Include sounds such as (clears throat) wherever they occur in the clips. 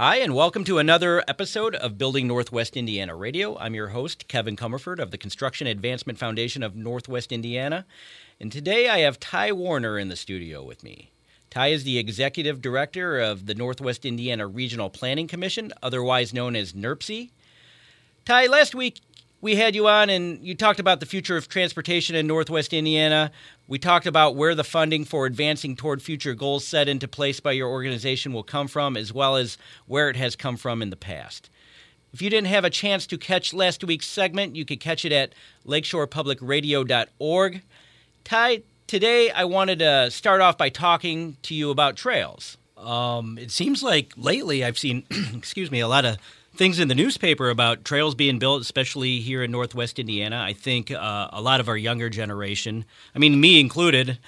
Hi, and welcome to another episode of Building Northwest Indiana Radio. I'm your host, Kevin Comerford of the Construction Advancement Foundation of Northwest Indiana. And today I have Ty Warner in the studio with me. Ty is the Executive Director of the Northwest Indiana Regional Planning Commission, otherwise known as NIRPC. Ty, last week we had you on and you talked about the future of transportation in Northwest Indiana. We talked about where the funding for advancing toward future goals set into place by your organization will come from, as well as where it has come from in the past. If you didn't have a chance to catch last week's segment, you could catch it at lakeshorepublicradio.org. Ty, today I wanted to start off by talking to you about trails. Um, it seems like lately I've seen, (clears throat) excuse me, a lot of things in the newspaper about trails being built, especially here in Northwest Indiana. I think uh, a lot of our younger generation, I mean, me included,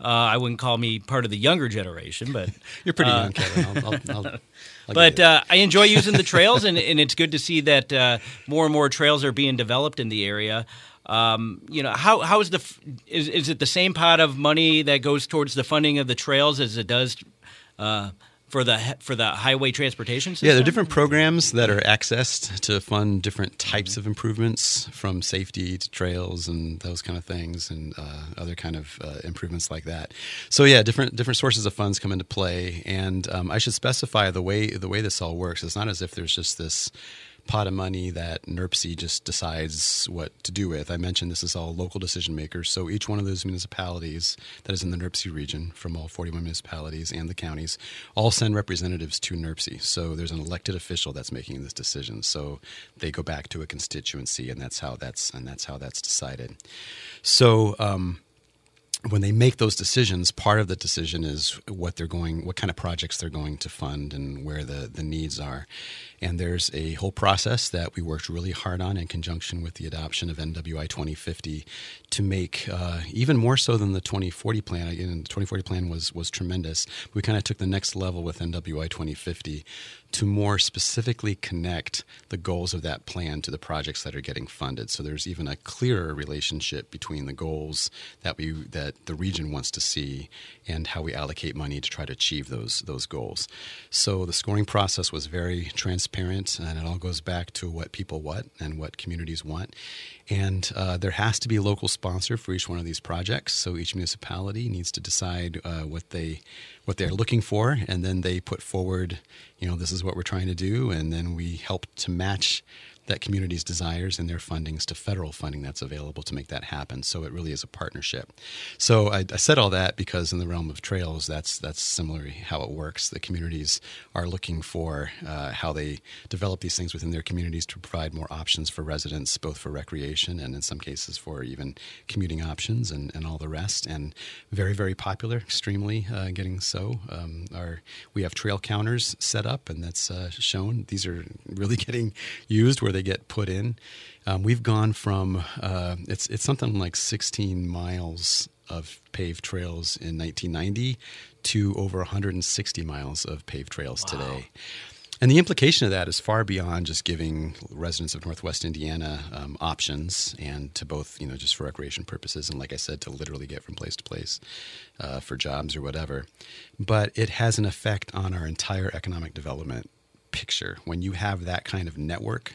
uh, I wouldn't call me part of the younger generation, but (laughs) you're pretty uh, young, Kevin. I'll, I'll, I'll, (laughs) but uh, I enjoy using the trails, and, and, it's good to see that uh, more and more trails are being developed in the area. Um, you know, how how is the is is it the same pot of money that goes towards the funding of the trails as it does? For the for the highway transportation system? Yeah, there are different programs that are accessed to fund different types of improvements, from safety to trails and those kind of things, and uh, other kind of uh, improvements like that. So yeah, different different sources of funds come into play, and um, I should specify the way the way this all works. It's not as if there's just this pot of money that NIRPC just decides what to do with. I mentioned this is all local decision makers. So each one of those municipalities that is in the NIRPC region, from all 41 municipalities and the counties, all send representatives to NIRPC. So there's an elected official that's making this decision. So they go back to a constituency, and that's how that's and that's how that's decided. So. Um, when they make those decisions, part of the decision is what they're going, what kind of projects they're going to fund, and where the, the needs are. And there's a whole process that we worked really hard on in conjunction with the adoption of NWI 2050 to make uh, even more so than the 2040 plan. Again, the 2040 plan was was tremendous. We kind of took the next level with NWI 2050 to more specifically connect the goals of that plan to the projects that are getting funded. So there's even a clearer relationship between the goals that we that the region wants to see and how we allocate money to try to achieve those those goals. So the scoring process was very transparent, and it all goes back to what people want and what communities want. And uh, there has to be a local sponsor for each one of these projects. So each municipality needs to decide uh, what they what they're looking for, and then they put forward, you know, this is what we're trying to do, and then we help to match that community's desires and their fundings to federal funding that's available to make that happen. So it really is a partnership. So I, I, said all that because in the realm of trails, that's that's similarly how it works. The communities are looking for uh, how they develop these things within their communities to provide more options for residents, both for recreation and in some cases for even commuting options and, and all the rest. And very very popular, extremely uh, getting so. Um, our we have trail counters set up, and that's uh, shown. These are really (laughs) getting used where they get put in. Um, we've gone from uh, it's it's something like 16 miles of paved trails in 1990 to over 160 miles of paved trails wow. today. And the implication of that is far beyond just giving residents of Northwest Indiana um, options and to both, you know, just for recreation purposes and, like I said, to literally get from place to place uh, for jobs or whatever. But it has an effect on our entire economic development picture. When you have that kind of network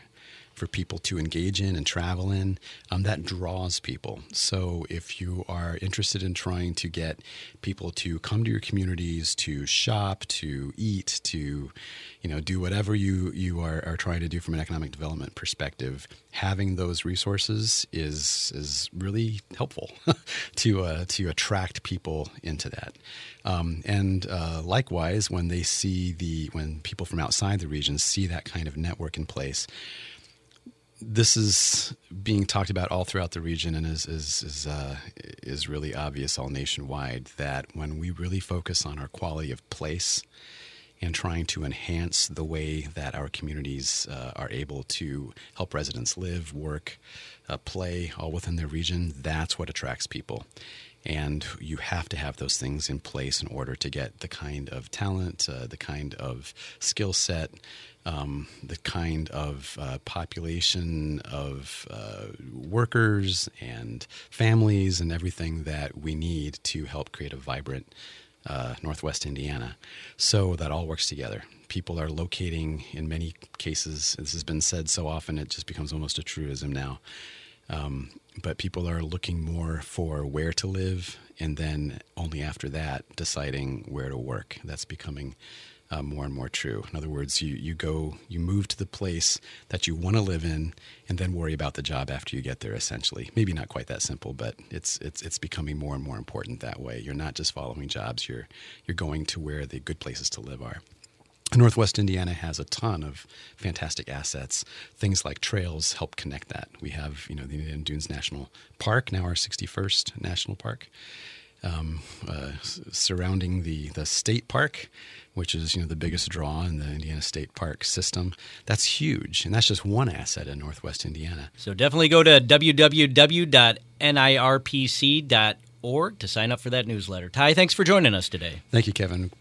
for people to engage in and travel in, um, that draws people. So if you are interested in trying to get people to come to your communities, to shop, to eat, to you know do whatever you you are, are trying to do from an economic development perspective, having those resources is is really helpful (laughs) to uh, to attract people into that. Um, and uh, likewise, when they see the when people from outside the region see that kind of network in place this is being talked about all throughout the region and is is is, uh, is really obvious all nationwide that when we really focus on our quality of place and trying to enhance the way that our communities uh, are able to help residents live, work, uh, play all within their region, that's what attracts people. And you have to have those things in place in order to get the kind of talent, uh, the kind of skill set, um, the kind of uh, population of uh, workers and families and everything that we need to help create a vibrant uh, Northwest Indiana. So that all works together. People are locating, in many cases, this has been said so often, it just becomes almost a truism now. Um, but people are looking more for where to live, and then only after that deciding where to work. That's becoming uh, more and more true. In other words, you, you go, you move to the place that you want to live in, and then worry about the job after you get there. Essentially, maybe not quite that simple, but it's it's it's becoming more and more important that way. You're not just following jobs; you're you're going to where the good places to live are. Northwest Indiana has a ton of fantastic assets. Things like trails help connect that. We have, you know, the Indiana Dunes National Park, now our 61st national park, um, uh, surrounding the the state park, which is you know the biggest draw in the Indiana State Park system. That's huge, and that's just one asset in Northwest Indiana. So definitely go to www.nirpc.org to sign up for that newsletter. Ty, thanks for joining us today. Thank you, Kevin.